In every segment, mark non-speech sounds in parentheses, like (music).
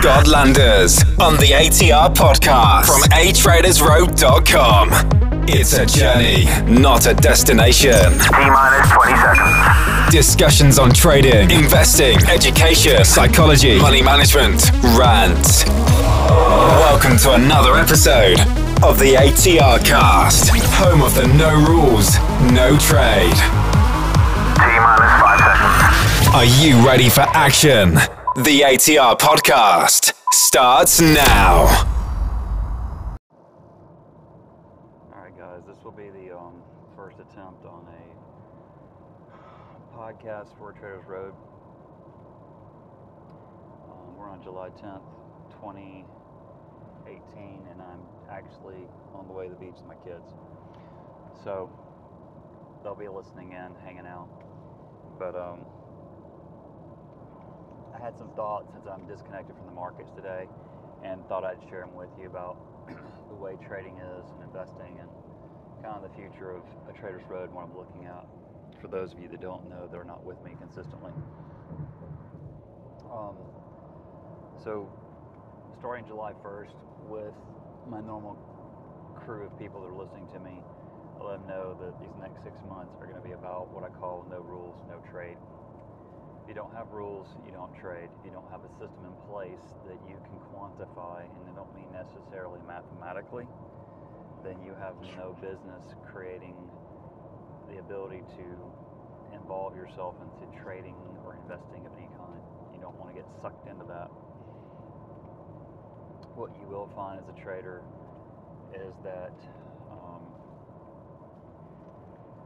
Scott Landers on the ATR podcast from atradersroad.com. It's a journey, not a destination. T minus 20 seconds. Discussions on trading, investing, education, psychology, money management, rant. Welcome to another episode of the ATR cast, home of the no rules, no trade. T minus 5 seconds. Are you ready for action? The ATR podcast starts now. All right, guys, this will be the um, first attempt on a podcast for Traders Road. Um, we're on July 10th, 2018, and I'm actually on the way to the beach with my kids. So they'll be listening in, hanging out. But um, had some thoughts since I'm disconnected from the markets today and thought I'd share them with you about (clears throat) the way trading is and investing and kind of the future of a trader's road and what I'm looking at. For those of you that don't know, they're not with me consistently. Um, so, starting July 1st with my normal crew of people that are listening to me, I let them know that these next six months are going to be about what I call no rules, no trade. You don't have rules, you don't trade. You don't have a system in place that you can quantify, and I don't mean necessarily mathematically, then you have no business creating the ability to involve yourself into trading or investing of any kind. You don't want to get sucked into that. What you will find as a trader is that um,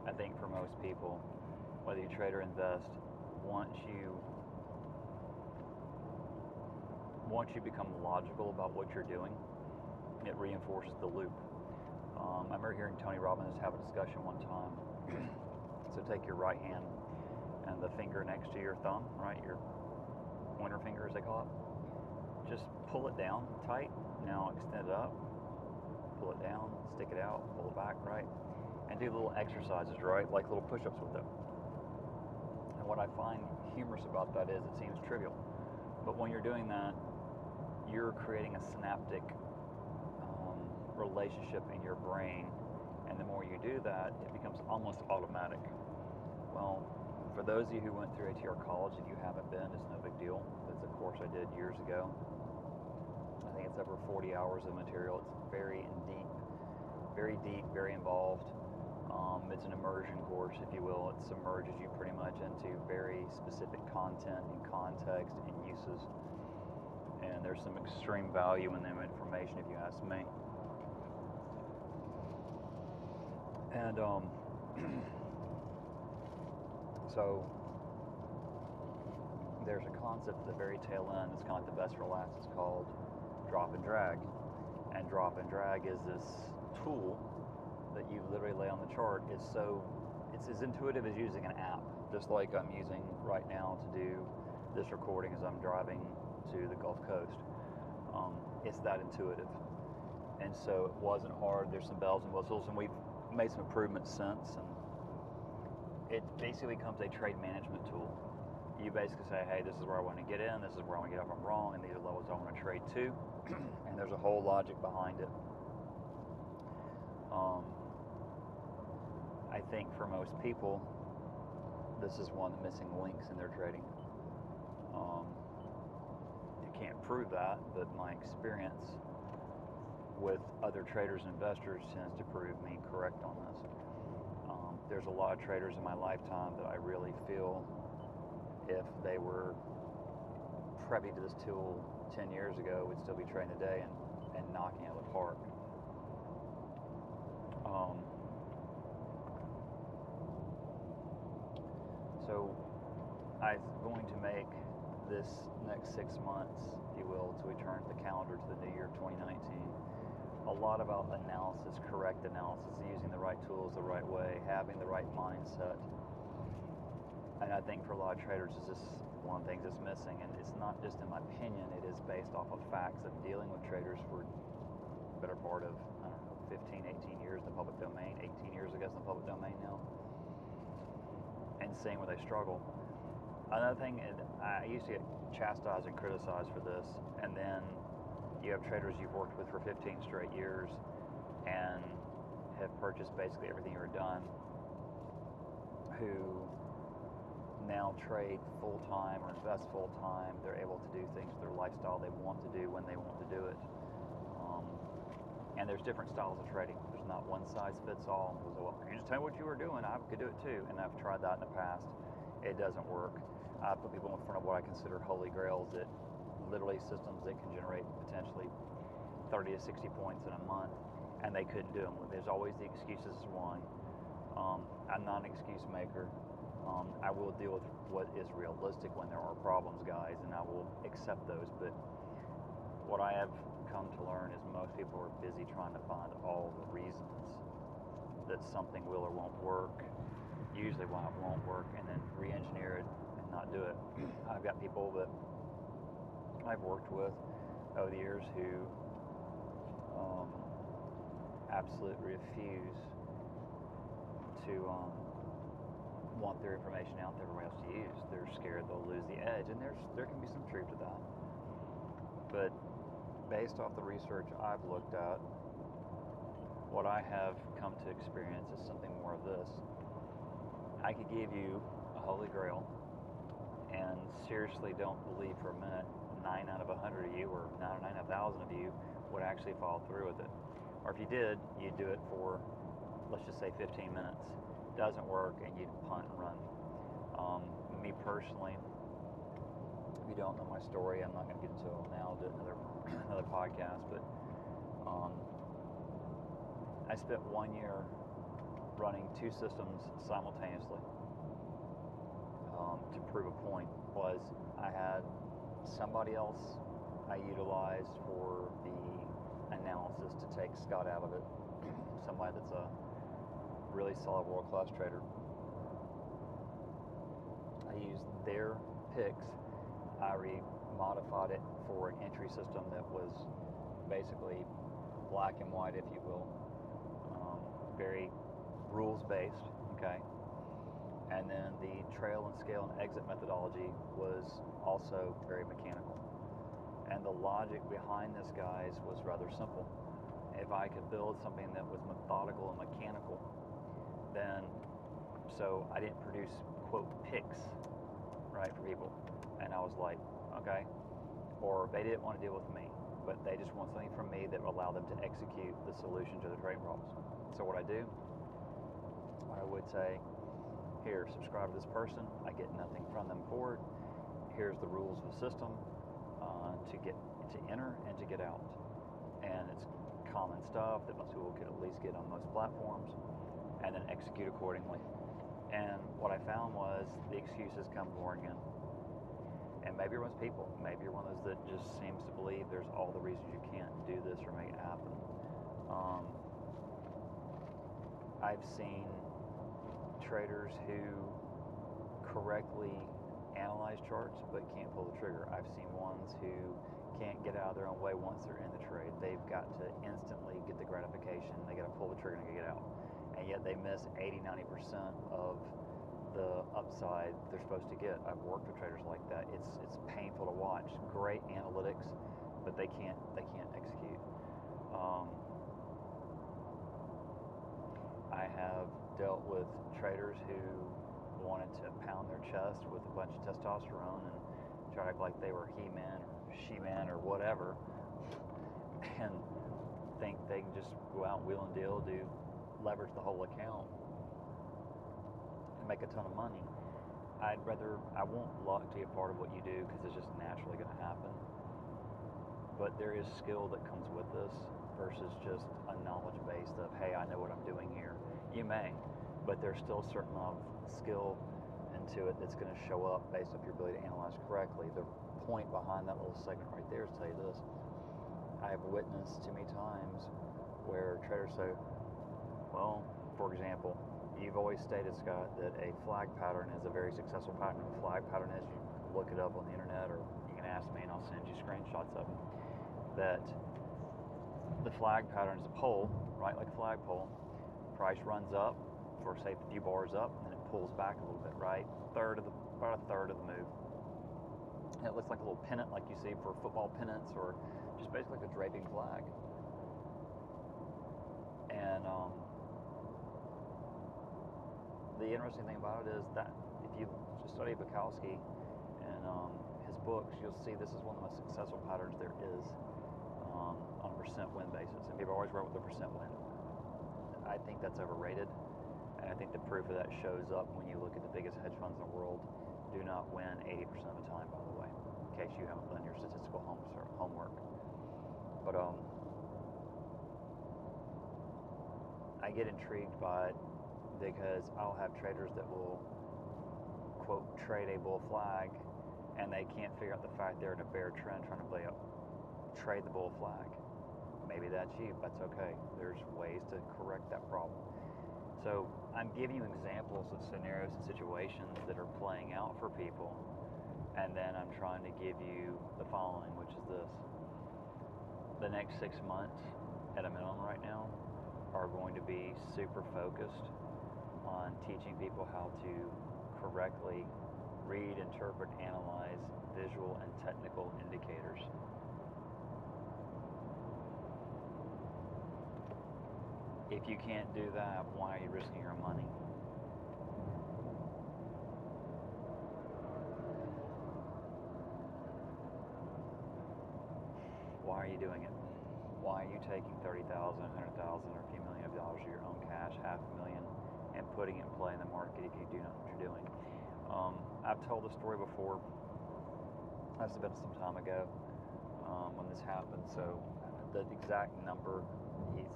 I think for most people, whether you trade or invest, once you once you become logical about what you're doing, it reinforces the loop. Um, I remember hearing Tony Robbins have a discussion one time. (clears throat) so take your right hand and the finger next to your thumb, right, your pointer finger as they call it. Just pull it down tight. Now extend it up. Pull it down, stick it out, pull it back, right, and do little exercises, right, like little push-ups with it. And what I find humorous about that is it seems trivial, but when you're doing that, you're creating a synaptic um, relationship in your brain, and the more you do that, it becomes almost automatic. Well, for those of you who went through ATR college, if you haven't been, it's no big deal. It's a course I did years ago. I think it's over 40 hours of material. It's very deep, very deep, very involved. Um, it's an immersion course, if you will. It submerges you pretty much into very specific content and context and uses. And there's some extreme value in that information, if you ask me. And um, (clears throat) so there's a concept at the very tail end that's kind of like the best for last. It's called drop and drag. And drop and drag is this tool that you literally lay on the chart. is so it's as intuitive as using an app, just like I'm using right now to do this recording as I'm driving to the Gulf Coast. Um, it's that intuitive. And so it wasn't hard. There's some bells and whistles, and we've made some improvements since. And it basically becomes a trade management tool. You basically say, hey, this is where I want to get in, this is where I want to get off I'm wrong, and these are levels I want to trade to. (clears throat) and there's a whole logic behind it. Um, I think for most people, this is one of the missing links in their trading. Um, can't prove that, but my experience with other traders and investors tends to prove me correct on this. Um, there's a lot of traders in my lifetime that I really feel if they were privy to this tool 10 years ago would still be trading today and, and knocking out of the park. Um, so I'm going to make this next six months, if you will, to return the calendar to the new year 2019 a lot about analysis, correct analysis, using the right tools the right way, having the right mindset. And I think for a lot of traders, is just one of the things that's missing. And it's not just in my opinion, it is based off of facts of dealing with traders for better part of, I don't know, 15, 18 years in the public domain, 18 years, I guess, in the public domain now, and seeing where they struggle. another thing, I used to get chastised and criticized for this, and then you have traders you've worked with for 15 straight years and have purchased basically everything you've done who now trade full time or invest full time. They're able to do things, with their lifestyle they want to do when they want to do it. Um, and there's different styles of trading. Not one size fits all. So, well, you just tell me what you were doing. I could do it too. And I've tried that in the past. It doesn't work. I put people in front of what I consider holy grails that literally systems that can generate potentially 30 to 60 points in a month, and they couldn't do them. There's always the excuses why. Um, I'm not an excuse maker. Um, I will deal with what is realistic when there are problems, guys, and I will accept those. But what I have come to learn is most people are busy trying to find all the reasons that something will or won't work, usually why it won't work, and then re engineer it and not do it. (clears throat) I've got people that I've worked with over the years who um, absolutely refuse to um, want their information out there for everyone else to use. They're scared they'll lose the edge, and there's there can be some truth to that. But based off the research I've looked at, what I have come to experience is something more of this. I could give you a holy grail and seriously don't believe for a minute nine out of a hundred of you or nine out of a thousand of you would actually follow through with it. Or if you did, you'd do it for let's just say 15 minutes. Doesn't work and you'd punt and run. Um, me personally, if you don't know my story, I'm not going to get into it now. I'll do another another podcast, but um, I spent one year running two systems simultaneously um, to prove a point. Was I had somebody else I utilized for the analysis to take Scott out of it. (clears throat) Somebody that's a really solid world class trader. I used their picks. I remodified it for an entry system that was basically black and white, if you will, um, very rules based. Okay, and then the trail and scale and exit methodology was also very mechanical. And the logic behind this, guys, was rather simple. If I could build something that was methodical and mechanical, then so I didn't produce quote picks, right, for people. And I was like, okay. Or they didn't want to deal with me, but they just want something from me that will allow them to execute the solution to the trade problems. So what I do, I would say, here, subscribe to this person. I get nothing from them for it. Here's the rules of the system uh, to get to enter and to get out. And it's common stuff that most people could at least get on most platforms and then execute accordingly. And what I found was the excuses come pouring in. And maybe you're one of those people. Maybe you're one of those that just seems to believe there's all the reasons you can't do this or make it happen. Um, I've seen traders who correctly analyze charts but can't pull the trigger. I've seen ones who can't get out of their own way once they're in the trade. They've got to instantly get the gratification. They got to pull the trigger and get out. And yet they miss 80, 90% of the upside they're supposed to get. I've worked with traders like that. It's it's painful to watch. Great analytics, but they can't they can't execute. Um, I have dealt with traders who wanted to pound their chest with a bunch of testosterone and try to act like they were he-man or she-man or whatever and think they can just go out and wheel and deal do leverage the whole account make a ton of money i'd rather i want luck to be a part of what you do because it's just naturally going to happen but there is skill that comes with this versus just a knowledge base of hey i know what i'm doing here you may, but there's still a certain amount of skill into it that's going to show up based off your ability to analyze correctly. The point behind that little segment right there is to tell you this. I have witnessed too many times where traders say, well, for example, you've always stated, Scott, that a flag pattern is a very successful pattern. A flag pattern is, you look it up on the internet or you can ask me and I'll send you screenshots of them, that the flag pattern is a pole, right, like a flagpole, price runs up for say a few bars up and it pulls back a little bit, right? Third of the about a third of the move. And it looks like a little pennant, like you see for football pennants, or just basically like a draping flag. And um, the interesting thing about it is that if you study Bulkowski and um, his books, you'll see this is one of the most successful patterns there is um, on a percent win basis. And people always write with the percent win. I think that's overrated. And I think the proof of that shows up when you look at the biggest hedge funds in the world do not win 80% of the time, by the way, in case you haven't done your statistical homework. But um, I get intrigued by because I'll have traders that will quote trade a bull flag and they can't figure out the fact they're in a bear trend trying to play up trade the bull flag. Maybe that's you, that's okay. There's ways to correct that problem. So I'm giving you examples of scenarios and situations that are playing out for people, and then I'm trying to give you the following, which is this. The next six months, at a minimum right now, are going to be super focused on teaching people how to correctly read, interpret, analyze visual and technical indicators. If you can't do that, why are you risking your money? Why are you doing it? Why are you taking 30,000, 100,000, or a few million of dollars of your own cash, half a million, and putting it in play in the market if you do know what you're doing? Um, I've told the story before. That's been some time ago um, when this happened, so the exact number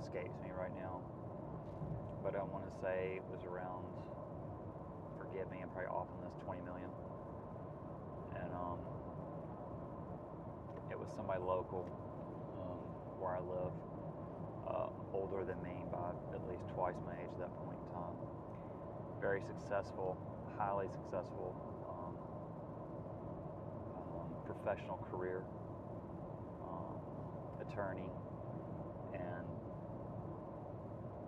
escapes me right now. But I want to say it was around, forgive me, I'm probably off on this, 20 million. And um, it was somebody local um, where I live, older than me by at least twice my age at that point in time. Very successful, highly successful um, um, professional career, um, attorney, and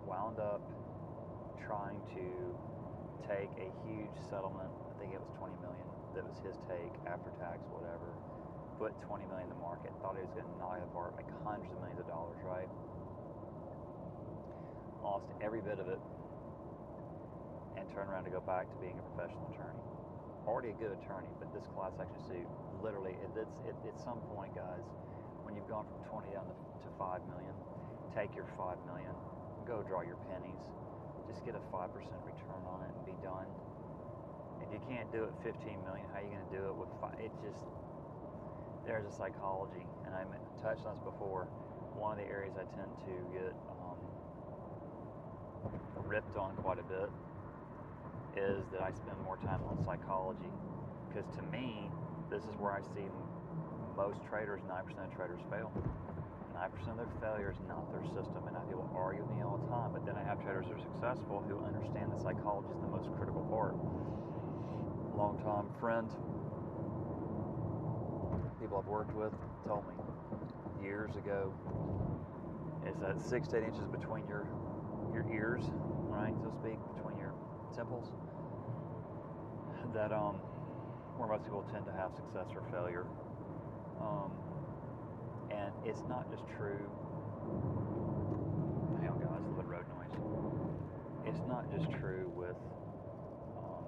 wound up trying to take a huge settlement. I think it was 20 million. That was his take after tax, whatever. Put 20 million in the market. Thought he was going to knock it apart, make hundreds of millions of dollars, right? Lost every bit of it, and turn around to go back to being a professional attorney. Already a good attorney, but this class action suit, literally, it, it's it, at some point, guys, when you've gone from 20 down to, to 5 million, take your 5 million go draw your pennies. Just get a 5% return on it and be done. If you can't do it 15 million, how are you going to do it with five? It just, there's a psychology, and I touched on this before. One of the areas I tend to get ripped on quite a bit is that I spend more time on psychology. Because to me, this is where I see most traders, 9% of traders fail. 9% of their failure is not their system. And I people argue with me all the time, but then I have traders who are successful who understand that psychology is the most critical part. Long-time friend, people I've worked with told me years ago is that six to eight inches between your your ears, right, so to speak, between your temples, that um, where most people tend to have success or failure. Um, and it's not just true. Hang on, guys, little road noise. It's not just true with um,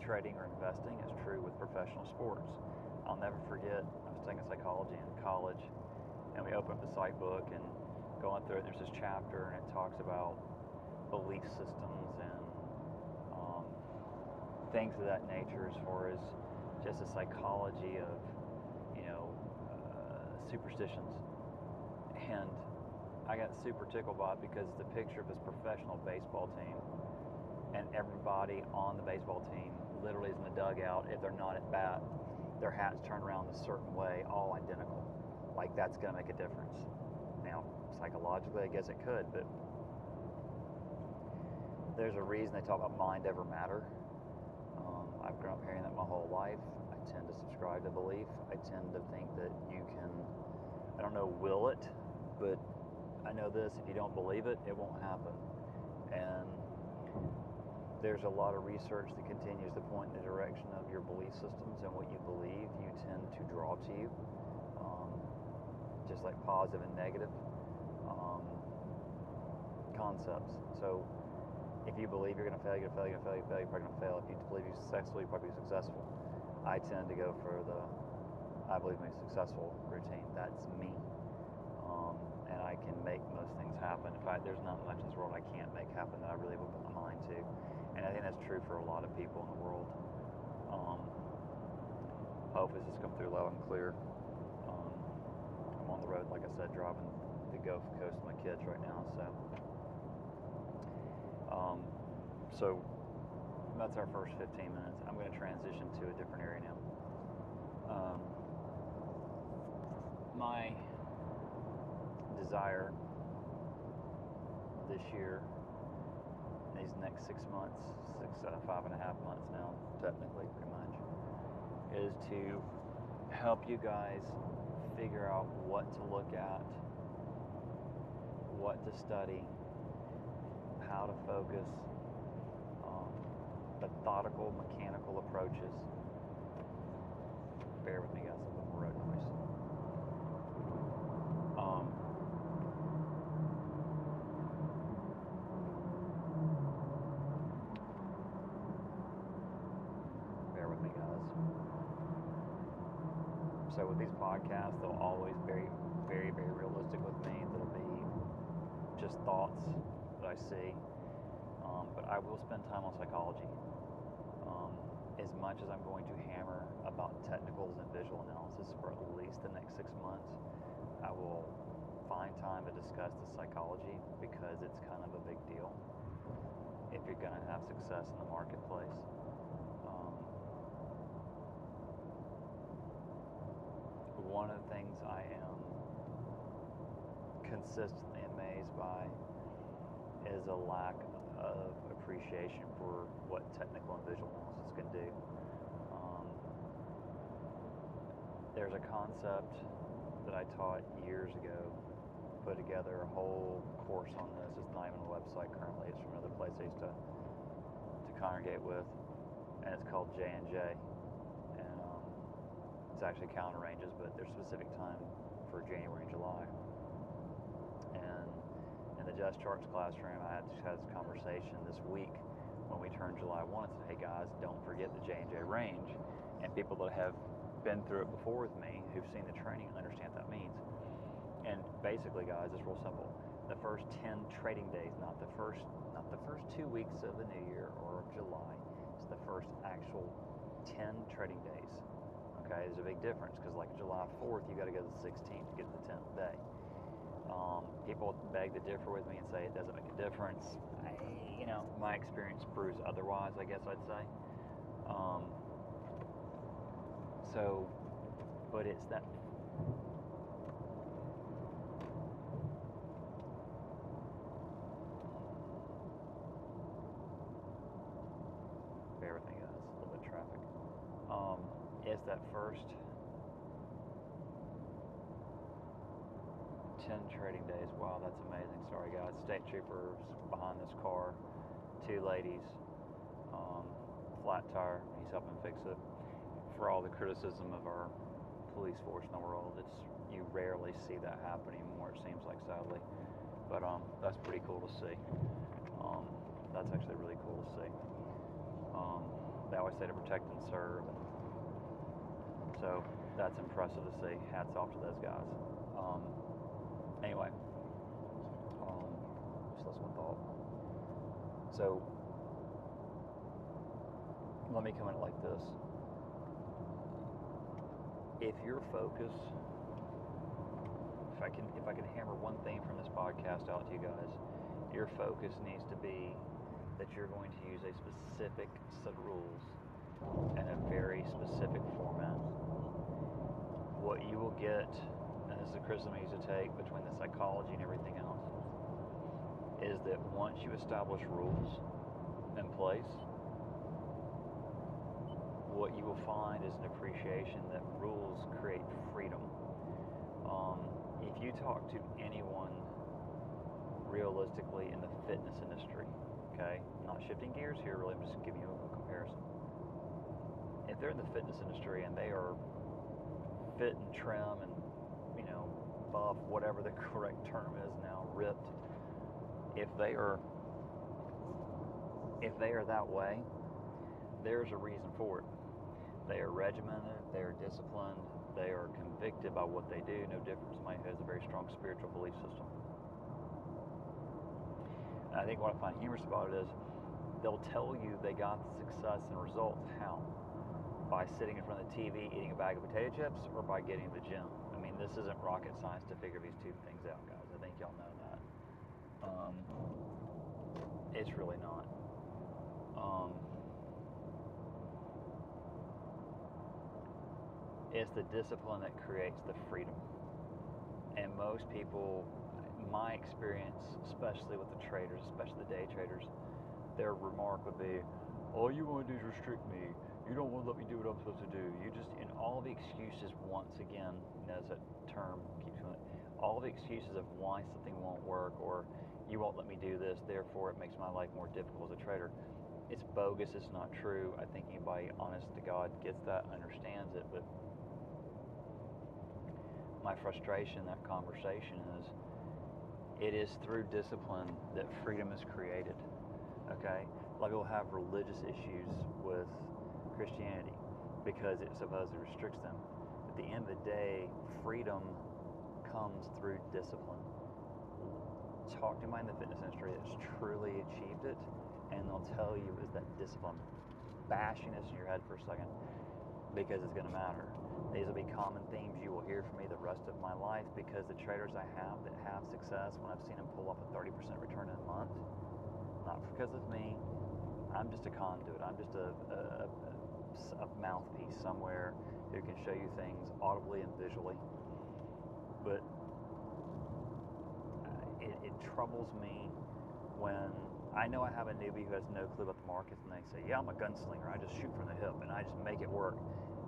trading or investing. It's true with professional sports. I'll never forget. I was taking psychology in college, and we opened up the site book and going through it. There's this chapter, and it talks about belief systems and um, things of that nature, as far as just the psychology of you know, uh, superstitions. And I got super tickled by it because a picture of this professional baseball team. And everybody on the baseball team literally is in the dugout. If they're not at bat, their hats turned around a certain way, all identical. Like that's going to make a difference. Psychologically, I guess it could, but there's a reason they talk about mind over matter. Um, I've grown up hearing that my whole life I tend to subscribe to belief. I tend to think that you can, I don't know, will it, but I know this if you don't believe it, it won't happen. And there's a lot of research that continues to point in the direction of your belief systems and what you believe you tend to draw to you, um, just like positive and negative um, concepts. So if you believe you're going to fail, you're going to fail, you're going to fail, you're, probably going to fail. If you believe you're successful, you're probably successful. I tend to go for the I believe a successful routine. That's me. Um, and I can make most things happen. In fact, there's not much in this world I can't make happen that I really will put my mind to. And I think that's true for a lot of people in the world. Um, this has come through loud and clear. Um, I'm on the road, like I said, driving Gulf Coast with my kids right now. So, um, so that's our first 15 minutes. I'm going to transition to a different area now. Um, my desire this year, these next six months, six, uh, five and a half months now, technically, pretty much, is to help you guys figure out what to look at, what to study, how to focus, um, methodical, mechanical approaches. Bear with me, guys, a little road noise. Um, bear with me, guys. So with these podcasts, they'll always be very, very, very realistic with me. Just thoughts that I see. Um, but I will spend time on psychology. Um, as much as I'm going to hammer about technicals and visual analysis for at least the next six months, I will find time to discuss the psychology because it's kind of a big deal if you're going to have success in the marketplace. Um, one of the things I am consistently amazed by is a lack of appreciation for what technical and visual analysis can do. Um, there's a concept that I taught years ago, put together a whole course on this. It's not even the website currently. It's from another place I used to to congregate with, and it's called J and J. And um, it's actually calendar ranges, but there's specific time for January and July. Just Charts classroom, I had, this conversation this week when we turned July 1 and said, hey guys, don't forget the J and J range. And people that have been through it before with me, who've seen the training, understand what that means. And basically, guys, it's real simple. The first 10 trading days, not the first, not the first two weeks of the new year or of July, it's the first actual 10 trading days. Okay, there's a big difference because like July 4th, you got to go to the 16th to get the 10th day. Um, people beg to differ with me and say it doesn't make a difference. I, you know, my experience proves otherwise. I guess I'd say. Um, so, but it's that. Bear with. A little bit of traffic. Um, it's that first 10 trading days. Wow, that's amazing. Sorry, guys. State troopers behind this car. Two ladies. Um, flat tire. He's helping fix it. For all the criticism of our police force in the world, it's you rarely see that happen anymore. It seems like sadly, but um, that's pretty cool to see. Um, that's actually really cool to see. Um, they always say to protect and serve, so that's impressive to see. Hats off to those guys. Um, anyway, um, just lost one thought. So let me come at it like this. If your focus, if I can, if I can hammer one thing from this podcast out to you guys, your focus needs to be that you're going to use a specific set of rules and a very specific format. What you will get, is a criticism I used to take between the psychology and everything else, is that once you establish rules in place, what you will find is an appreciation that rules create freedom. Um, if you talk to anyone realistically in the fitness industry, Okay, not shifting gears here. Really, I'm just giving you a comparison. If they're in the fitness industry and they are fit and trim and whatever the (laughs) correct term is now, ripped. If they are if they are that way, there's a reason for it. They are regimented, they are disciplined, they are convicted by what they do, no different from somebody who has a very strong spiritual belief system. And I think what I find humorous about it is they'll tell you they got the success and results. How? By sitting in front of the TV eating a bag of potato chips or by getting to the gym. This isn't rocket science to figure these two things out, guys. I think y'all know that. Um, it's really not. Um, it's the discipline that creates the freedom. And most people, my experience, especially with the traders, especially the day traders, their remark would be, all you want to do is restrict me. You don't want to let me do what I'm supposed to do. You just, in all the excuses, once again, you know, as that term keeps going, all the excuses of why something won't work or you won't let me do this, therefore it makes my life more difficult as a trader. It's bogus, it's not true. I think anybody honest to God gets that, understands it, but my frustration, that conversation is it is through discipline that freedom is created. Okay? A lot of people have religious issues with Christianity because it supposedly restricts them. At the end of the day, freedom comes through discipline. Talk to anybody in the fitness industry that's truly achieved it, and they'll tell you is that discipline. Bashing this in your head for a second because it's going to matter. These will be common themes you will hear from me the rest of my life because the traders I have that have success, when I've seen them pull off a 30% return in a month, not because of me, I'm just a conduit. I'm just a, a, a, a mouthpiece somewhere who can show you things audibly and visually. But uh, it, it troubles me when I know I have a newbie who has no clue about the markets and they say, Yeah, I'm a gunslinger. I just shoot from the hip and I just make it work.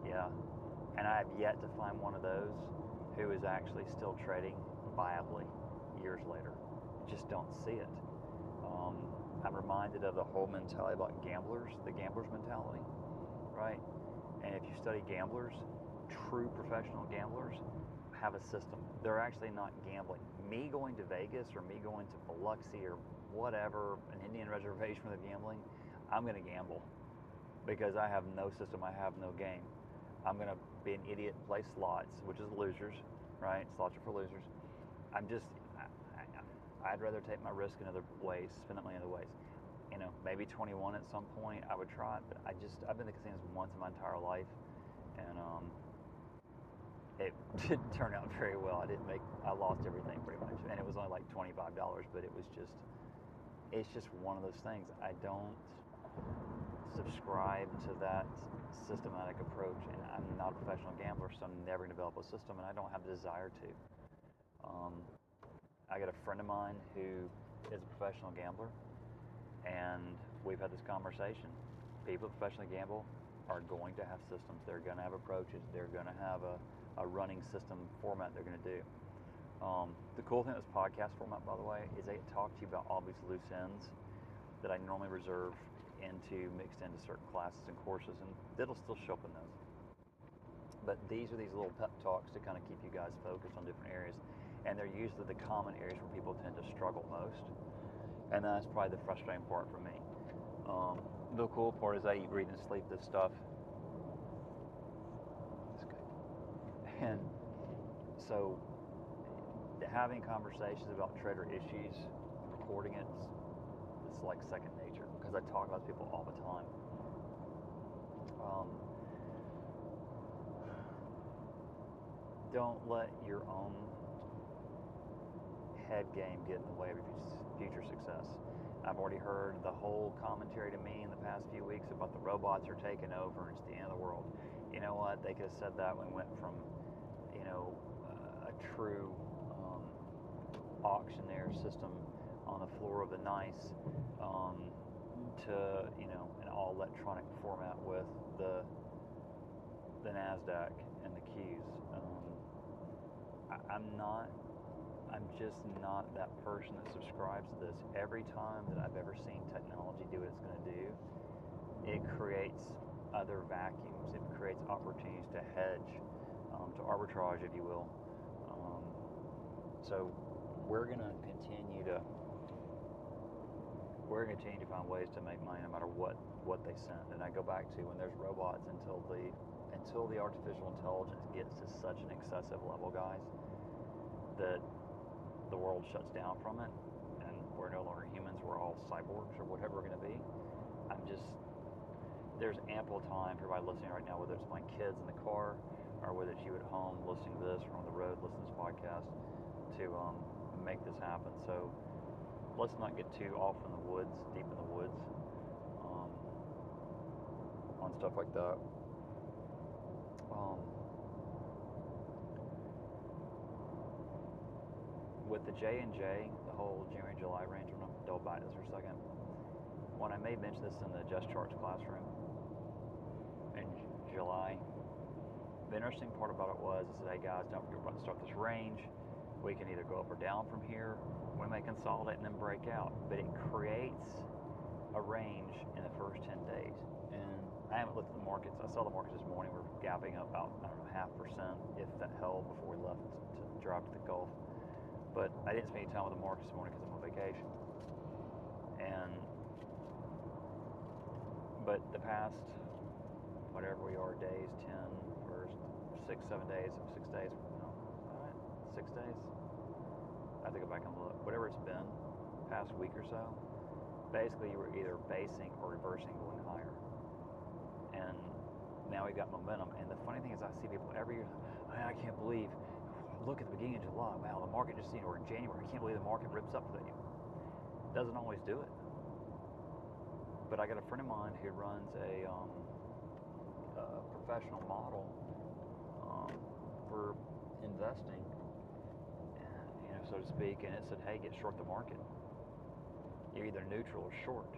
Yeah, and I have yet to find one of those who is actually still trading viably years later. I just don't see it. Um, I'm reminded of the whole mentality about gamblers, the gambler's mentality, right? And if you study gamblers, true professional gamblers have a system. They're actually not gambling. Me going to Vegas or me going to Biloxi or whatever, an Indian reservation they're gambling, I'm going to gamble because I have no system, I have no game. I'm going to be an idiot and play slots, which is losers, right? Slots are for losers. I'm just, I, would rather take my risk in other ways, spend it money in other ways. You know, maybe 21 at some point I would try it, but I just, I've been to casinos once in my entire life, and um, it (laughs) didn't turn out very well. I didn't make, I lost everything pretty much, and it was only like $25, but it was just, it's just one of those things. I don't subscribe to that systematic approach, and I'm not a professional gambler, so I'm never going to develop a system, and I don't have the desire to. Um, I got a friend of mine who is a professional gambler, and we've had this conversation. People that professionally gamble are going to have systems. They're going to have approaches. They're going to have a, a running system format they're going to do. Um, the cool thing with this podcast format, by the way, is they talk to you about all these loose ends that I normally reserve into mixed into certain classes and courses, and it'll still show up in those. But these are these little pep talks to kind of keep you guys focused on different areas, and they're usually the common areas where people tend to struggle most, and that's probably the frustrating part for me. Um, the cool part is I eat, breathe, and sleep this stuff. It's good. (laughs) And so having conversations about trader issues, recording it, it's like second nature because I talk about people all the time. Um, don't let your own head game get in the way of your future success. I've already heard the whole commentary to me in the past few weeks about the robots are taking over and it's the end of the world. You know what? They could have said that when we went from, you know, a true um, auctioneer system on the floor of the NYSE um, to you know an all electronic format with the the Nasdaq and the keys. Um, I, am not I'm just not that person that subscribes to this. Every time that I've ever seen technology do what it's going to do, it creates other vacuums. It creates opportunities to hedge, um, to arbitrage, if you will. Um, so we're going to continue to we're going to continue to find ways to make money no matter what what they send. And I go back to when there's robots until the until the artificial intelligence gets to such an excessive level, guys, that the world shuts down from it and we're no longer humans, we're all cyborgs or whatever we're going to be. I'm just there's ample time for everybody listening right now, whether it's my kids in the car or whether it's you at home listening to this or on the road listening to this podcast, to um, make this happen. So let's not get too off in the woods, deep in the woods, um, on stuff like that. Um, with the J and J, the whole June and July range, I'm gonna double back this for a second. When I may mention this in the Just Charts classroom in July, the interesting part about it was, I said, hey guys, don't forget about to start this range. We can either go up or down from here we may consolidate and then break out. But it creates a range in the first 10 days. And I haven't looked at the markets. I saw the markets this morning were gapping up about, I don't know, half percent if that held before we left to drive to the Gulf. But I didn't spend any time with the markets this morning because I'm on vacation. And, but the past, whatever we are, days, 10, first, six, seven days, six days, no, six days, I have to go back and look, whatever it's been, past week or so, basically you were either basing or reversing going higher. And now we've got momentum. And the funny thing is I see people every year, I can't believe, look at the beginning of July, wow, the market just, you know, or in January, I can't believe the market rips up you. Doesn't always do it. But I got a friend of mine who runs a, um, a professional model um, for investing you know, so to speak, and it said, hey, get short the market. You're either neutral or short.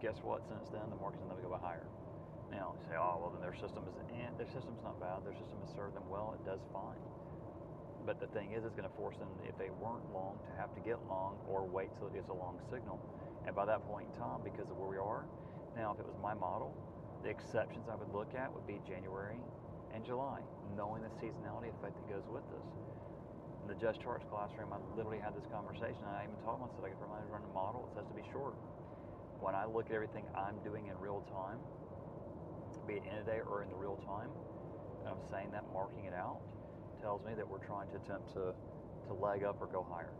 Guess what? Since then, the market's never go higher. Now, you say, oh, well, then their system is, and their system's not bad. Their system has served them well. It does fine. But the thing is, it's going to force them, if they weren't long, to have to get long or wait till it gets a long signal. And by that point in time, because of where we are, now, if it was my model, the exceptions I would look at would be January and July, knowing the seasonality effect that goes with this in the Just Charts classroom, I literally had this conversation. I even told myself I could remind run a model. It says to be short. When I look at everything I'm doing in real time, be it in a day or in the real time, and I'm saying that, marking it out, tells me that we're trying to attempt to, to leg up or go higher.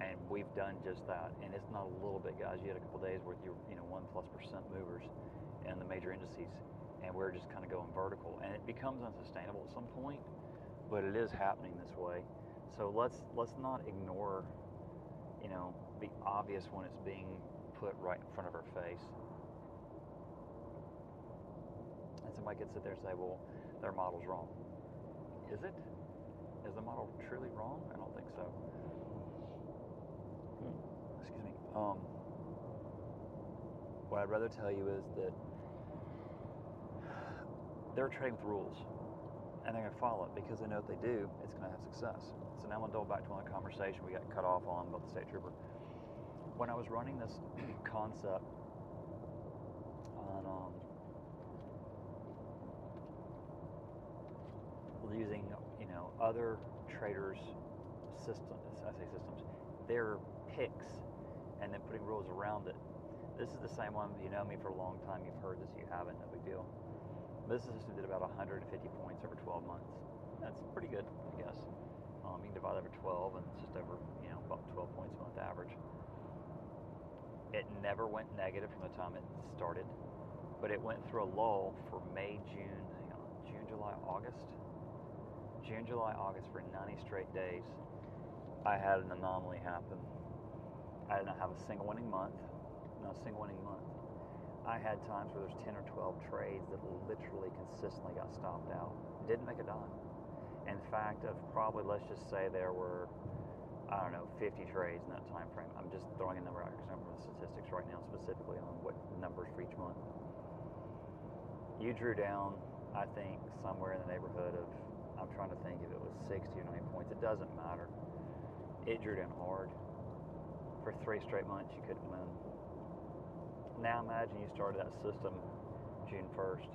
And we've done just that. And it's not a little bit, guys. You had a couple days where you you know one plus percent movers in the major indices, and we're just kind of going vertical. And it becomes unsustainable at some point, but it is happening this way. So let's let's not ignore, you know, the obvious when it's being put right in front of our face. And somebody could sit there and say, well, their model's wrong. Is it? Is the model truly wrong? I don't think so. Excuse me. Um, what I'd rather tell you is that they're trading with rules and they're going to follow it because they know if they do, it's going to have success. So now I'm going to go back to one conversation we got cut off on about the state trooper. When I was running this (clears throat) concept on um, using know other traders' systems, I say systems, their picks, and then putting rules around it. This is the same one. You know me for a long time. You've heard this. You haven't. No big deal. Business system did about 150 points over 12 months. That's pretty good, I guess. Um, you can divide over 12, and it's just over, you know, about 12 points a month average. It never went negative from the time it started, but it went through a lull for May, June, June, July, August. June, July, August for 90 straight days. I had an anomaly happen. I did not have a single winning month, not a single winning month. I had times where there's 10 or 12 trades that literally consistently got stopped out. Didn't make a dime. In fact, of probably, let's just say there were, I don't know, 50 trades in that time frame. I'm just throwing a number out because I don't remember the statistics right now specifically on what numbers for each month. You drew down, I think, somewhere in the neighborhood of, I'm trying to think if it was 60 or 90 points. It doesn't matter. it drew down hard. For three straight months, you couldn't win. Now imagine you started that system June 1st.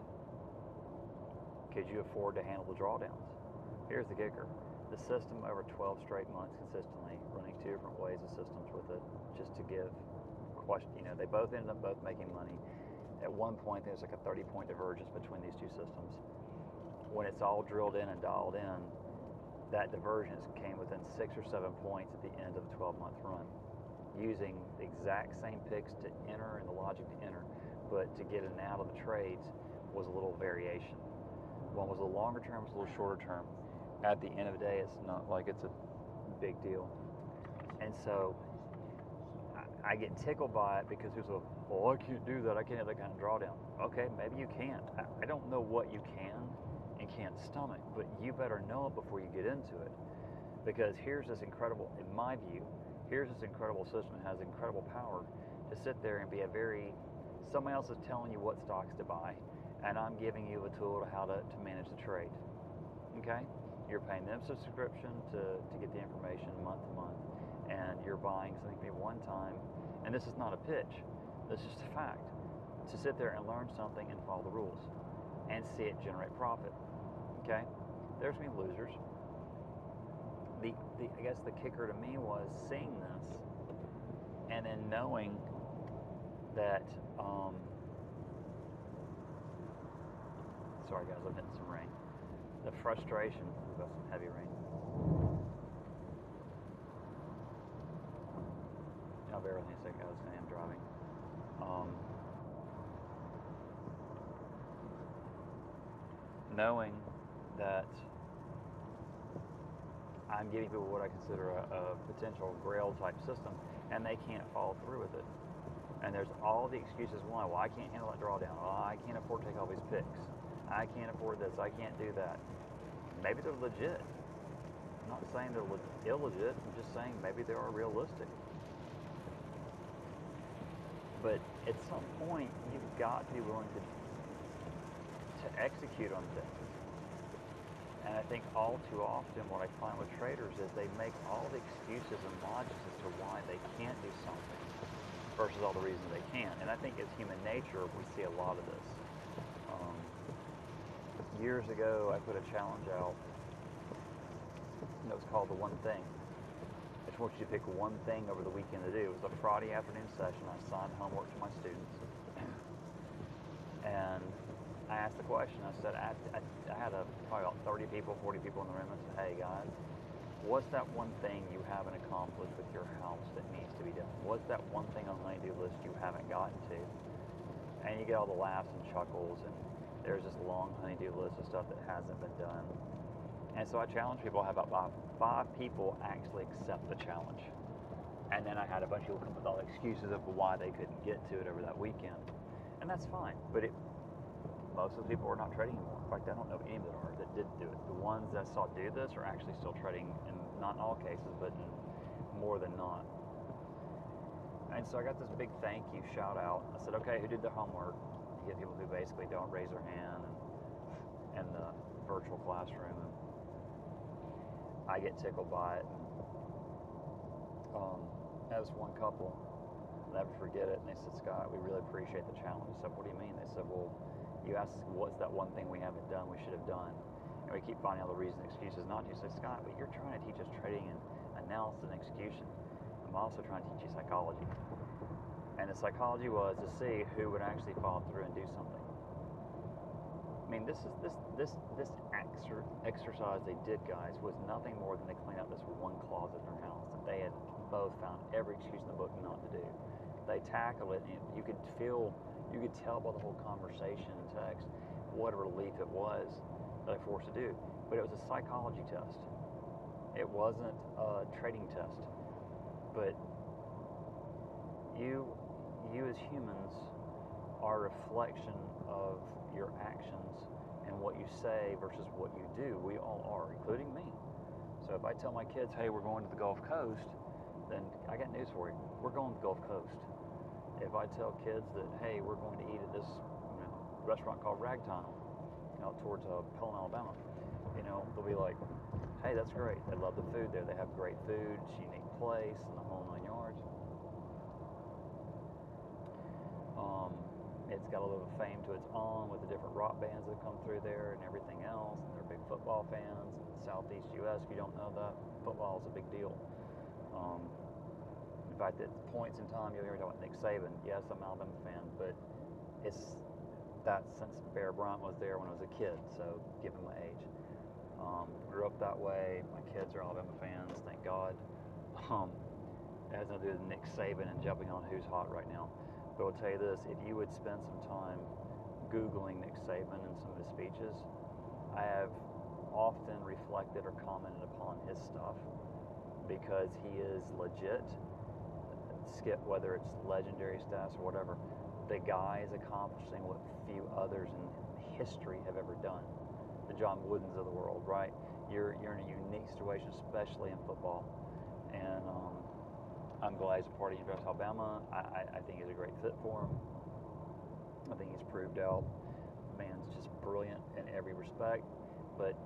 Could you afford to handle the drawdowns? Here's the kicker. The system over 12 straight months consistently, running two different ways of systems with it, just to give question, you know, they both ended up both making money. At one point, there's like a 30 point divergence between these two systems. When it's all drilled in and dialed in, that divergence came within six or seven points at the end of the 12 month run using the exact same picks to enter and the logic to enter, but to get in and out of the trades was a little variation. One was a longer term, was a little shorter term. At the end of the day, it's not like it's a big deal. And so I, get tickled by it because there's a, well, I can't do that. I can't have that kind of drawdown. Okay, maybe you can't. I, don't know what you can can't stomach, but you better know it before you get into it. Because here's this incredible, in my view, here's this incredible system that has incredible power to sit there and be a very somebody else is telling you what stocks to buy and i'm giving you a tool to how to, to manage the trade okay? You're paying them subscription to, to get the information month to month and you're buying something maybe one time and this is not a pitch. This is just a fact. To sit there and learn something and follow the rules and see it generate profit okay? There's me losers. The, the I guess the kicker to me was seeing this and then knowing that um, sorry guys I'm hitting some rain. The frustration got some heavy rain. I'll with me a second guys I am driving. Um, knowing that I'm giving people what I consider a, a, potential grail type system, and they can't follow through with it. And there's all the excuses why. Well, I can't handle that drawdown. Oh, I can't afford to take all these picks. I can't afford this. I can't do that. Maybe they're legit. I'm not saying they're le- illegit. I'm just saying maybe they are realistic. But at some point, you've got to be willing to to execute on things. And I think all too often what I find with traders is they make all the excuses and logics as to why they can't do something versus all the reasons they can. And I think as human nature, we see a lot of this. Um, years ago, I put a challenge out that was called The One Thing. I just want you to pick one thing over the weekend to do. It was a Friday afternoon session. I assigned homework to my students. (clears throat) And I asked the question. I said, I, I, I had a, probably about 30 people, 40 people in the room. I said, hey guys, what's that one thing you haven't accomplished with your house that needs to be done? What's that one thing on the honeydew list you haven't gotten to? And you get all the laughs and chuckles, and there's this long honeydew list of stuff that hasn't been done. And so I challenged people. I had about five, five people actually accept the challenge. And then I had a bunch of people come with all excuses of why they couldn't get to it over that weekend. And that's fine. But it most of the people are not trading anymore. In fact, I don't know any that are that did do it. The ones that saw do this are actually still trading, in not in all cases, but in more than not. And so I got this big thank you shout out. I said, okay, who did the homework? You get people who basically don't raise their hand and, in the virtual classroom. And I get tickled by it. Um, that was one couple. I'll never forget it. And they said, Scott, we really appreciate the challenge. I said, what do you mean? They said, well, you ask what's that one thing we haven't done we should have done? And we keep finding all the reasons and excuses not to say scott but you're trying to teach us trading and analysis and execution. I'm also trying to teach you psychology. And the psychology was to see who would actually follow through and do something. I mean this is this this this exer- exercise they did guys was nothing more than to clean up this one closet in their house that they had both found every excuse in the book not to do. They tackled it and you could feel you could tell by the whole conversation and text what a relief it was that I forced to do. But it was a psychology test. It wasn't a trading test. But you, you as humans, are a reflection of your actions and what you say versus what you do. We all are, including me. So if I tell my kids, "Hey, we're going to the Gulf Coast," then I got news for you. We're going to the Gulf Coast if I tell kids that, hey, we're going to eat at this you know, restaurant called Ragtime, know, towards uh, Pelham, Alabama, you know, they'll be like, hey, that's great. They love the food there. They have great food. It's a unique place, and the whole nine yards. Um, it's got a little fame to its own with the different rock bands that come through there and everything else. And they're big football fans. In the Southeast U.S., if you don't know that, football is a big deal. Um, fact, at points in time, you'll hear me talk about Nick Saban. Yes, I'm an Alabama fan, but it's that since Bear Bryant was there when I was a kid, so given my age. Um, grew up that way. My kids are Alabama fans, thank God. Um, it has nothing to do with Nick Saban and jumping on who's hot right now. But I'll tell you this: if you would spend some time googling Nick Saban and some of his speeches, I have often reflected or commented upon his stuff because he is legit. Skip whether it's legendary status or whatever. The guy is accomplishing what few others in history have ever done the John Woodens of the world, right? You're you're in a unique situation, especially in football, and um, I'm glad he's a part of University of Alabama. I, I, I think he's a great fit for him. I think he's proved out. Man's just brilliant in every respect, but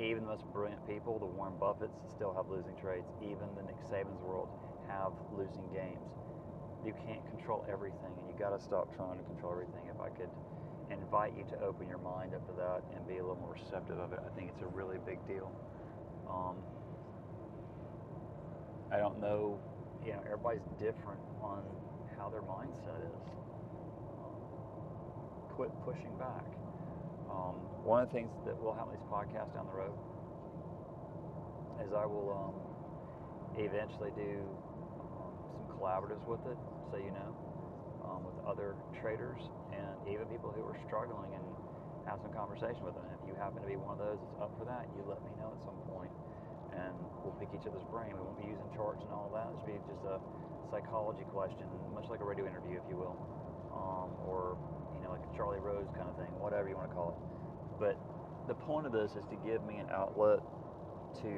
even the most brilliant people, the Warren Buffetts, still have losing trades. Even the Nick Saban's world have losing games. You can't control everything, and you got to stop trying to control everything. If I could invite you to open your mind up to that and be a little more receptive of it. I think it's a really big deal. Um, I don't know, you know, everybody's different on how their mindset is. Um, quit pushing back. Um, one of the things that will help these podcasts down the road is I will um, eventually do collaboratives with it, so you know um, with other traders and even people who are struggling and have some conversation with them. If you happen to be one of those that's up for that, you let me know at some point and we'll pick each other's brain. We won't be using charts and all that. It'll be just a psychology question, much like a radio interview, if you will, um, or you know, like a Charlie Rose kind of thing, whatever you want to call it. But the point of this is to give me an outlet to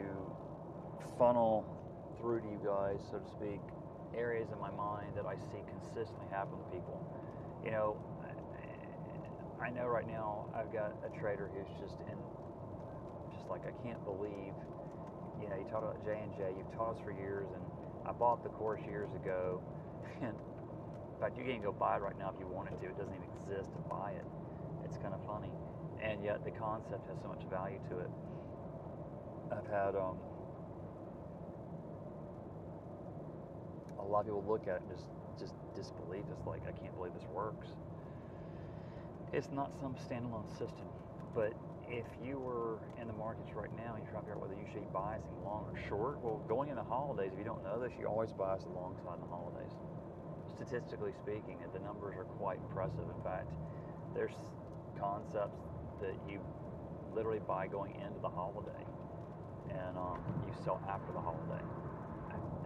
funnel through to you guys, so to speak, areas in my mind that I see consistently happen to people. You know, I know right now I've got a trader who's just in, just like I can't believe. You know, you talk about J and J. You've taught us for years, and I bought the course years ago, (laughs) and in fact, you can't go buy it right now if you wanted to. It doesn't even exist to buy it. It's kind of funny, and yet the concept has so much value to it. I've had um, a lot of people look at it and just just disbelief. It's like I can't believe this works. It's not some standalone system, but if you were in the markets right now and you're trying to figure out whether you should be biasing long or short, well, going into holidays, if you don't know this, you always long side in the holidays. Statistically speaking, the numbers are quite impressive. In fact, there's concepts that you literally buy going into the holiday, and um, you sell after the holiday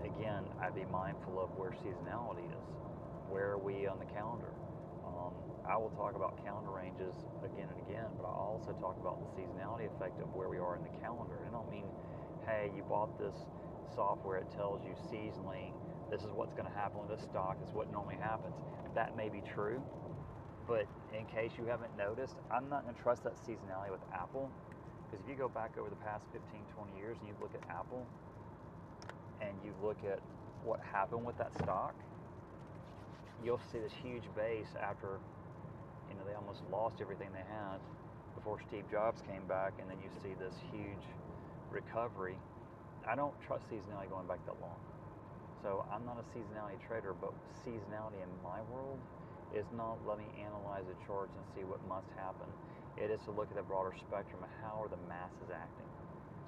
again, I'd be mindful of where seasonality is. Where are we on the calendar? Um, I will talk about calendar ranges again and again, but I also talk about the seasonality effect of where we are in the calendar. I don't mean, hey, you bought this software, it tells you seasonally this is what's going to happen with this stock, is what normally happens. That may be true, but in case you haven't noticed, I'm not going to trust that seasonality with Apple because if you go back over the past 15, 20 years and you look at Apple, and you look at what happened with that stock, you'll see this huge base after, you know, they almost lost everything they had before Steve Jobs came back, and then you see this huge recovery. I don't trust seasonality going back that long. So I'm not a seasonality trader, but seasonality in my world is not let me analyze the charts and see what must happen. It is to look at the broader spectrum of how are the masses acting.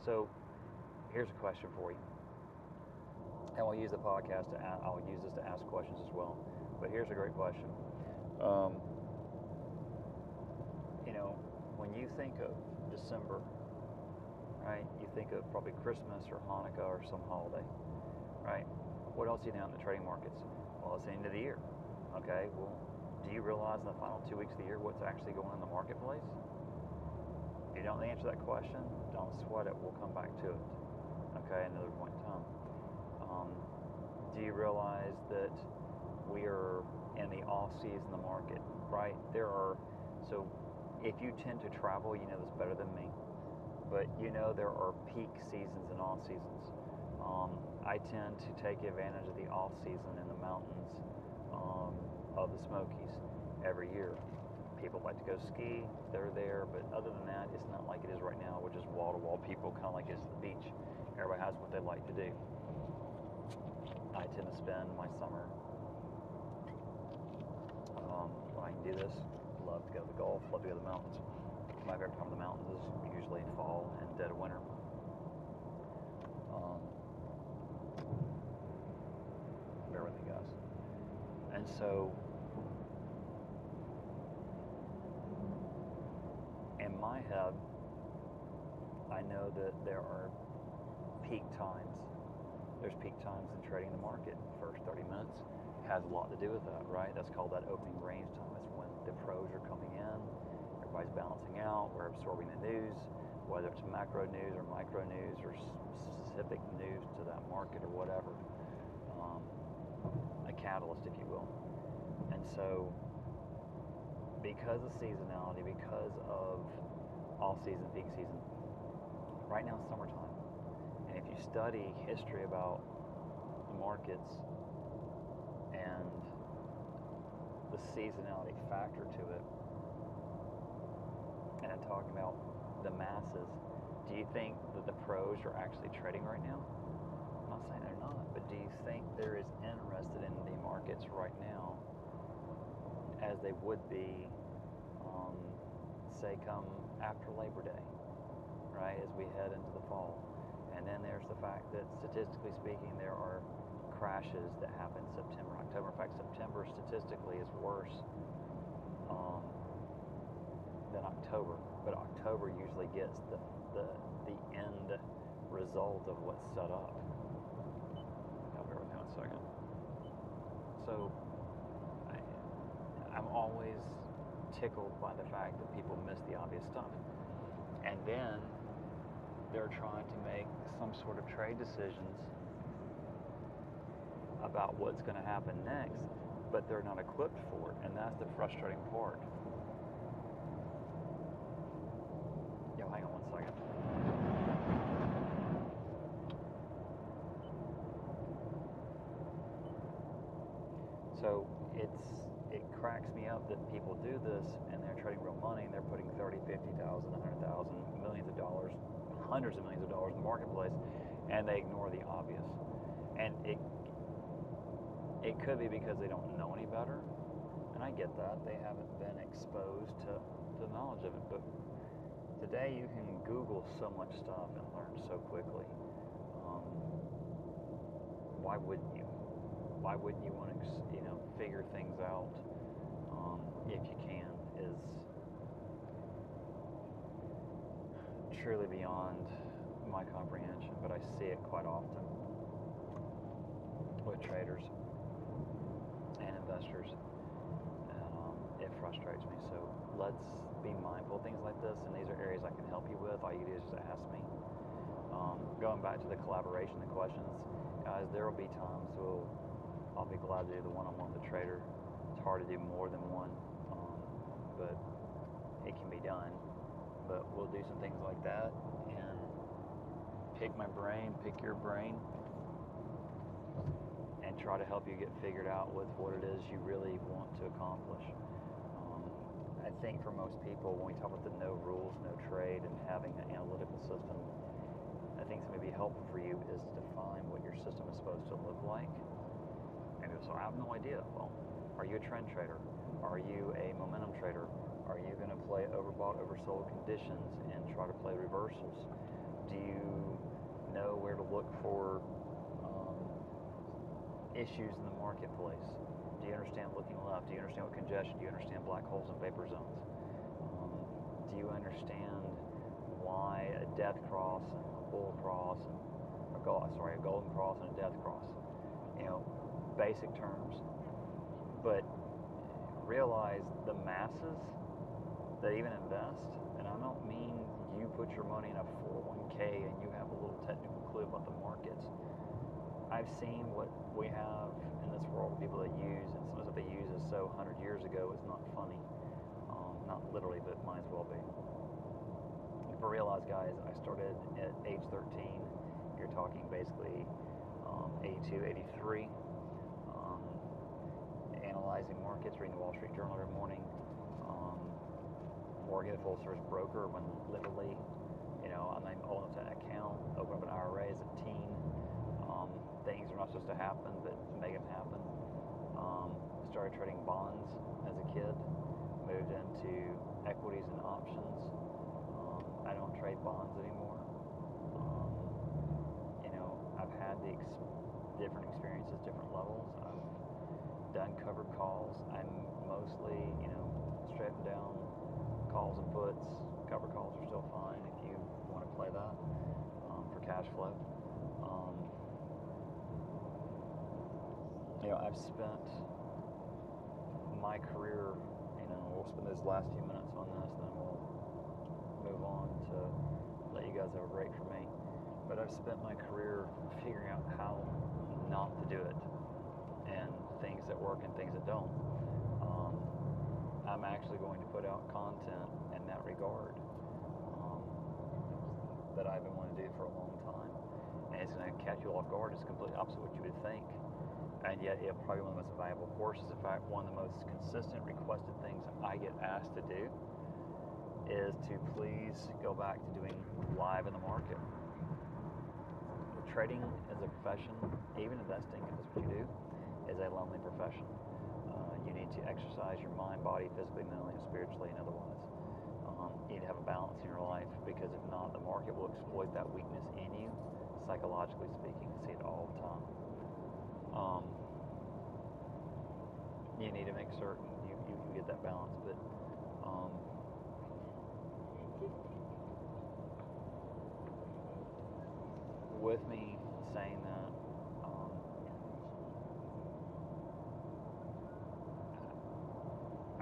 So here's a question for you and we'll use the podcast to ask, I'll use this to ask questions as well. But here's a great question. Um, you know, when you think of December, right? You think of probably Christmas or Hanukkah or some holiday, right? What else do you know in the trading markets? Well, it's the end of the year. Okay. Well, do you realize in the final two weeks of the year what's actually going on in the marketplace? If you don't answer that question, don't sweat it. We'll come back to it. Okay, another point. Um, do you realize that we are in the off season the market, right? There are, so if you tend to travel, you know this better than me. but you know there are peak seasons and off seasons. Um, I tend to take advantage of the off season in the mountains um, of the Smokies every year. People like to go ski, they're there, but other than that, it's not like it is right now, which is wall to wall people, kind of like it's the beach. Everybody has what they like to do. I tend to spend my summer um, when I can do this. Love to go to the Gulf, love to go to the mountains. My favorite time of the mountains is usually fall and dead of winter. Um, bear with me, guys. And so, in my head, I know that there are peak times. There's peak times in trading the market. The First 30 minutes has a lot to do with that, right? That's called that opening range time. It's when the pros are coming in, everybody's balancing out, we're absorbing the news, whether it's macro news or micro news or specific news to that market or whatever. Um, a catalyst, if you will. And so, because of seasonality, because of all season, peak season, right now it's summertime. You study history about the markets and the seasonality factor to it, and I'm talking about the masses, do you think that the pros are actually trading right now? I'm not saying they're not, but do you think they're as interested in the markets right now as they would be, um, say, come after Labor Day, right, as we head into the fall? And then there's the fact that statistically speaking, there are crashes that happen September, October. In fact, September statistically is worse um, than October, but October usually gets the, the, the end result of what's set up. I'll bear with me one second. So, I, I'm always tickled by the fact that people miss the obvious stuff. And then they're trying to make some sort of trade decisions about what's going to happen next, but they're not equipped for it, and that's the frustrating part. Yo, hang on one second. So it's it cracks me up that people do this and they're trading real money and they're putting 30, 50,000, 100,000, millions of dollars, hundreds of millions of dollars in the marketplace and they ignore the obvious. And it it could be because they don't know any better. And I get that. They haven't been exposed to the knowledge of it. But today you can Google so much stuff and learn so quickly. Um, why wouldn't you? Why wouldn't you want to, you know, figure things out um, if you can? Is truly beyond my comprehension, but I see it quite often with traders and investors, and um, it frustrates me. So let's be mindful of things like this, and these are areas I can help you with. All you do is just ask me. Um, going back to the collaboration, the questions, guys, there will be times we'll, I'll be glad to do the one-on-one with the trader. It's hard to do more than one, um, but it can be done. But we'll do some things like that and pick my brain, pick your brain, and try to help you get figured out with what it is you really want to accomplish. Um, I think for most people, when we talk about the no rules, no trade, and having an analytical system, I think it's going to be helpful for you is to define what your system is supposed to look like. And so I have no idea. Well, are you a trend trader? Are you a momentum trader? Are you going to play overbought, oversold conditions and try to play reversals? Do you know where to look for um, issues in the marketplace? Do you understand looking left? Do you understand what congestion? Do you understand black holes and vapor zones? Um, do you understand why a death cross and a bull cross and a sorry, a golden cross and a death cross? You know, basic terms. But realize the masses that even invest, and I don't mean you put your money in a 401k and you have a little technical clue about the markets. I've seen what we have in this world, people that use, and some of they use is so 100 years ago, it's not funny. Um, not literally, but might as well be. But realize, guys, I started at age 13. You're talking basically um, 82, 83. Um, analyzing markets, reading the Wall Street Journal every morning. Um, mortgage full service broker when literally, you know, I'm not even old enough to an account, open up an IRA as a teen. Um, things are not supposed to happen, but make them happen. Um, started trading bonds as a kid, moved into equities and options. Um, I don't trade bonds anymore. Um, you know, I've had the ex- different experiences, different levels. I've done covered calls. I'm mostly, you know, straight down calls and puts. Cover calls are still fine if you want to play that um, for cash flow. Um, you know, I've spent my career, you know, we'll spend these last few minutes on this, then we'll move on to let you guys have a break for me. But I've spent my career figuring out how not to do it and things that work and things that don't. I'm actually going to put out content in that regard um, that I've been wanting to do for a long time. And it's going to catch you off guard. It's completely opposite what you would think. And yet, it's probably one of the most valuable courses. In fact, one of the most consistent requested things I get asked to do is to please go back to doing live in the market. Trading as a profession, even investing, if that's what you do, is a lonely profession. You to exercise your mind, body, physically, mentally, and spiritually, and otherwise. Um, you need to have a balance in your life because if not, the market will exploit that weakness in you, psychologically speaking. I see it all the time. Um, you need to make certain you, you, you get that balance, but um, with me saying that, um,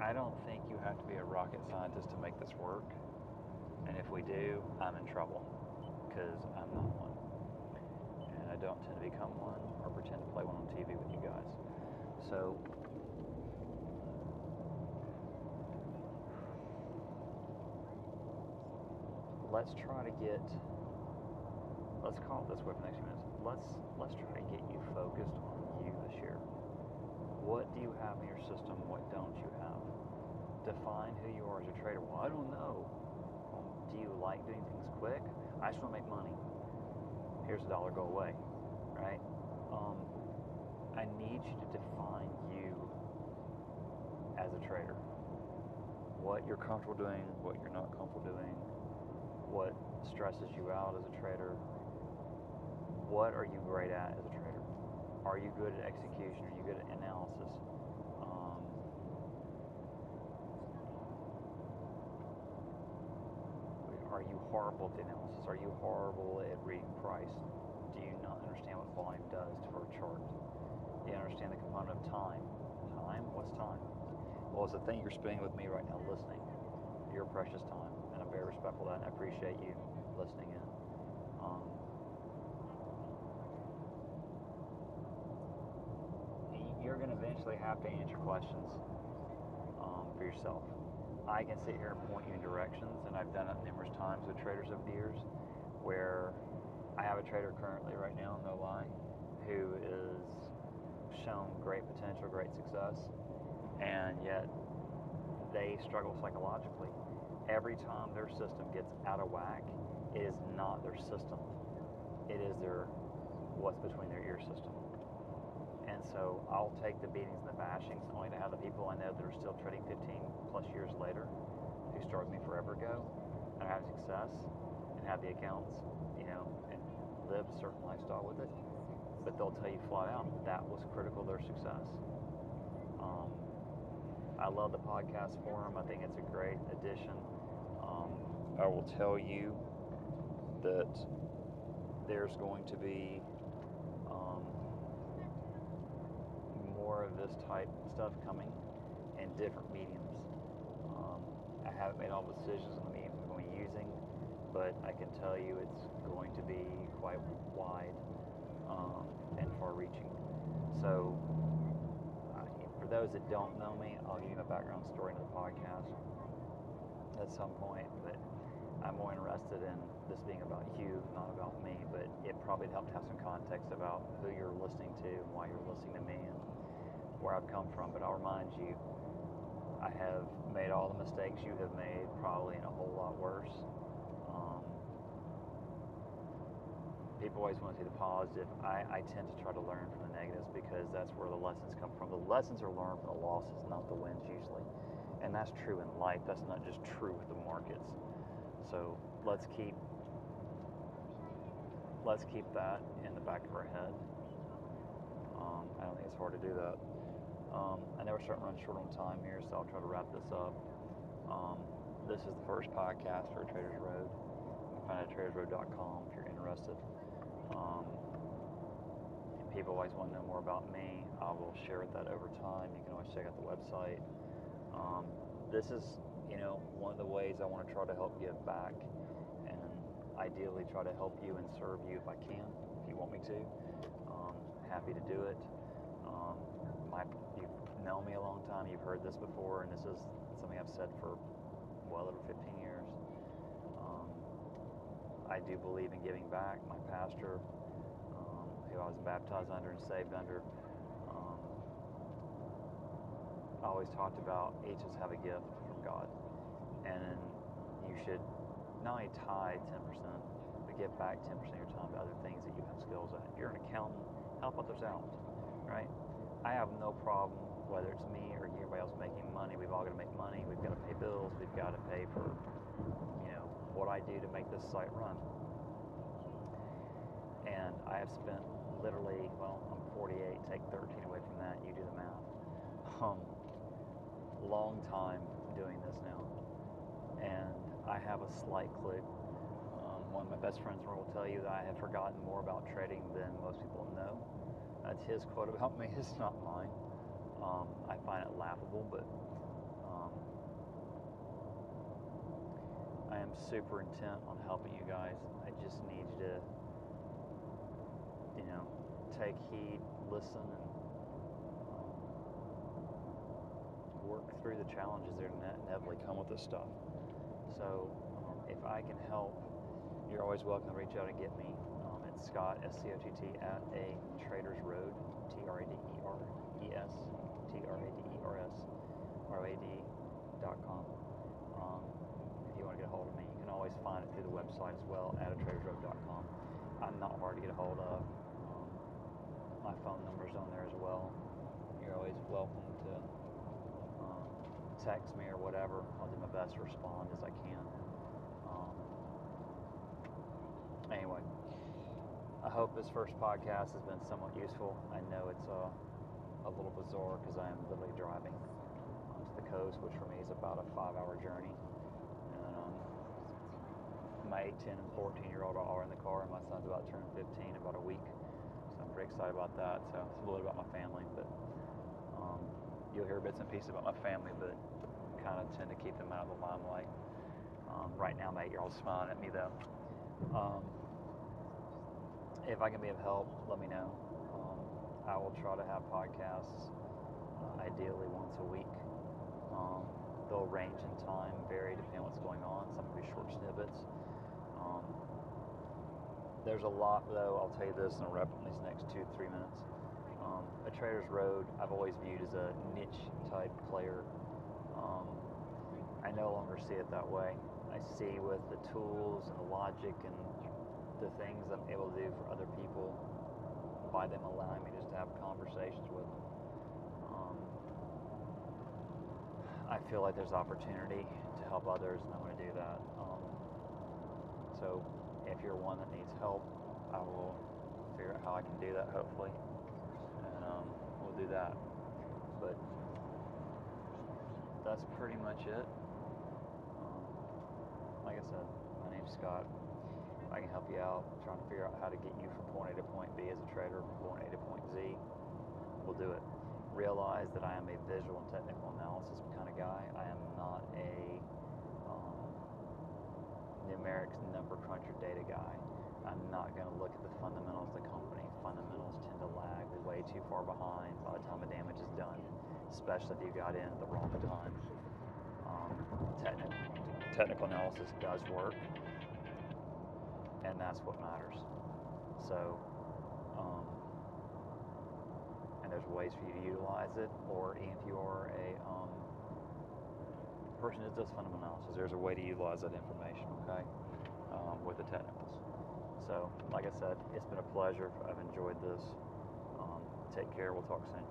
I don't think you have to be a rocket scientist to make this work. And if we do, I'm in trouble because I'm not one. And I don't tend to become one or pretend to play one on TV with you guys. So, let's try to get let's call it this way for the next few minutes. Let's let's try to get you focused on you this year. What do you have in your system? What don't you have? Define who you are as a trader. Well, I don't know. Well, do you like doing things quick? I just want to make money. Here's a dollar, go away. Right? Um, I need you to define you as a trader. What you're comfortable doing, what you're not comfortable doing, what stresses you out as a trader, what are you great at as a trader? Are you good at execution? Are you good at analysis? Um, are you horrible at the analysis? Are you horrible at reading price? Do you not understand what volume does to a chart? Do you understand the component of time? Time? What's time? Well, it's the thing you're spending with me right now listening. Your precious time. And I'm very respectful of that and I appreciate you listening in. Um, you're going to eventually have to answer questions um, for yourself. I can sit here and point you in directions, and I've done it numerous times with traders over the years, where I have a trader currently right now, no lie, who is shown great potential, great success, and yet they struggle psychologically. Every time their system gets out of whack, it is not their system. It is their what's between their ear system. And so I'll take the beatings and the bashings only to have the people I know that are still trading 15 plus years later who started me forever ago and have success and have the accounts, you know, and live a certain lifestyle with it. But they'll tell you flat out that was critical to their success. Um, I love the podcast forum. I think it's a great addition. Um, I will tell you that there's going to be um, more of this type stuff coming in different mediums. Um, I haven't made all the decisions on the mediums I'm going to be using, but I can tell you it's going to be quite wide um, and far-reaching. So, uh, for those that don't know me, I'll give you my background story in the podcast at some point. But I'm more interested in this being about you, not about me, but it probably helped have some context about who you're listening to and why you're listening to me and where I've come from. But I'll remind you, I have made all the mistakes you have made, probably in a whole lot worse. Um, people always want to see the positive. I, I tend to try to learn from the negatives because that's where the lessons come from. The lessons are learned from the losses, not the wins usually. And that's true in life. That's not just true with the markets. So let's keep let's keep that in the back of our head. Um, I don't think it's hard to do that. Um, I we're starting to run short on time here, so I'll try to wrap this up. Um, this is the first podcast for Traders Road. You can find it at tradersroad.com if you're interested. Um, people always want to know more about me. I will share that over time. You can always check out the website. Um, this is, you know, one of the ways I want to try to help give back and ideally try to help you and serve you if I can, if you want me to. Um, happy to do it. Um, my, known me a long time. You've heard this before, and this is something I've said for well over 15 years. Um, I do believe in giving back. My pastor, um, who I was baptized under and saved under, um, always talked about each of us have a gift from God, and you should not only tie 10%, but give back 10% of your time to other things that you have skills at. If you're an accountant, help others out, right? I have no problem whether it's me or anybody else making money. We've all got to make money. We've got to pay bills. We've got to pay for, you know, what I do to make this site run. And I have spent literally, well, I'm 48. Take 13 away from that. You do the math. Um, long time doing this now, and I have a slight clue. Um, one of my best friends will tell you that I have forgotten more about trading than most people know. That's his quote about help (laughs) me. It's not mine. Um, I find it laughable, but um, I am super intent on helping you guys. I just need you to, you know, take heed, listen, and work through the challenges that inevitably come with this stuff. So um, if I can help, you're always welcome to reach out and get me. Um, it's Scott, S-C-O-T-T, at a Traders Road, T-R-A-D-E-R-E-S, T-R-A-D-E-R-S, R-A-D dot com. Um, if you want to get a hold of me, you can always find it through the website as well, at a tradersroad.com. I'm not hard to get a hold of. Um, my phone number's on there as well. You're always welcome to text me or whatever. I'll do my best to respond as I can. Um, anyway, I hope this first podcast has been somewhat useful. I know it's uh, a little bizarre because I am literally driving um, to the coast, which for me is about a five-hour journey. Um, my 8, 10, and 14 year old are all in the car, and my son's about to turn 15 in about a week. So I'm pretty excited about that. So it's a little bit about my family, but um, you'll hear bits and pieces about my family, but kind of tend to keep them out of the limelight. Um, right now, my eight-year-old's smiling at me though. Um, if I can be of help, let me know. I will try to have podcasts, uh, ideally once a week. Um, they'll range in time, vary depending on what's going on. Some will be short snippets. Um, there's a lot, though. I'll tell you this, and I'll wrap up in these next two, three minutes. Um, a Trader's Road, I've always viewed as a niche type player um, I no longer see it that way. I see with the tools and the logic and the things I'm able to do for other people by them allowing me just to have conversations with them. Um, I feel like there's opportunity to help others, and I want to do that. Um, so if you're one that needs help, I will figure out how I can do that, hopefully, and um, we'll do that. But that's pretty much it. Um, like I said, my name's Scott. I can help you out, trying to figure out how to get you from point A to point B as a trader, from point A to point Z, we'll do it. Realize that I am a visual and technical analysis kind of guy. I am not a um, number cruncher data guy. I'm not going to look at the fundamentals of the company. Fundamentals tend to lag. We're way too far behind by the time the damage is done especially if you got in at the wrong time. Um, technical, technical analysis does work, and that's what matters. So, um, and there's ways for you to utilize it, or if you are a um, person that does fundamental analysis, there's a way to utilize that information, okay, um, with the technicals. So, like I said, it's been a pleasure. I've enjoyed this. Um, take care. We'll talk soon.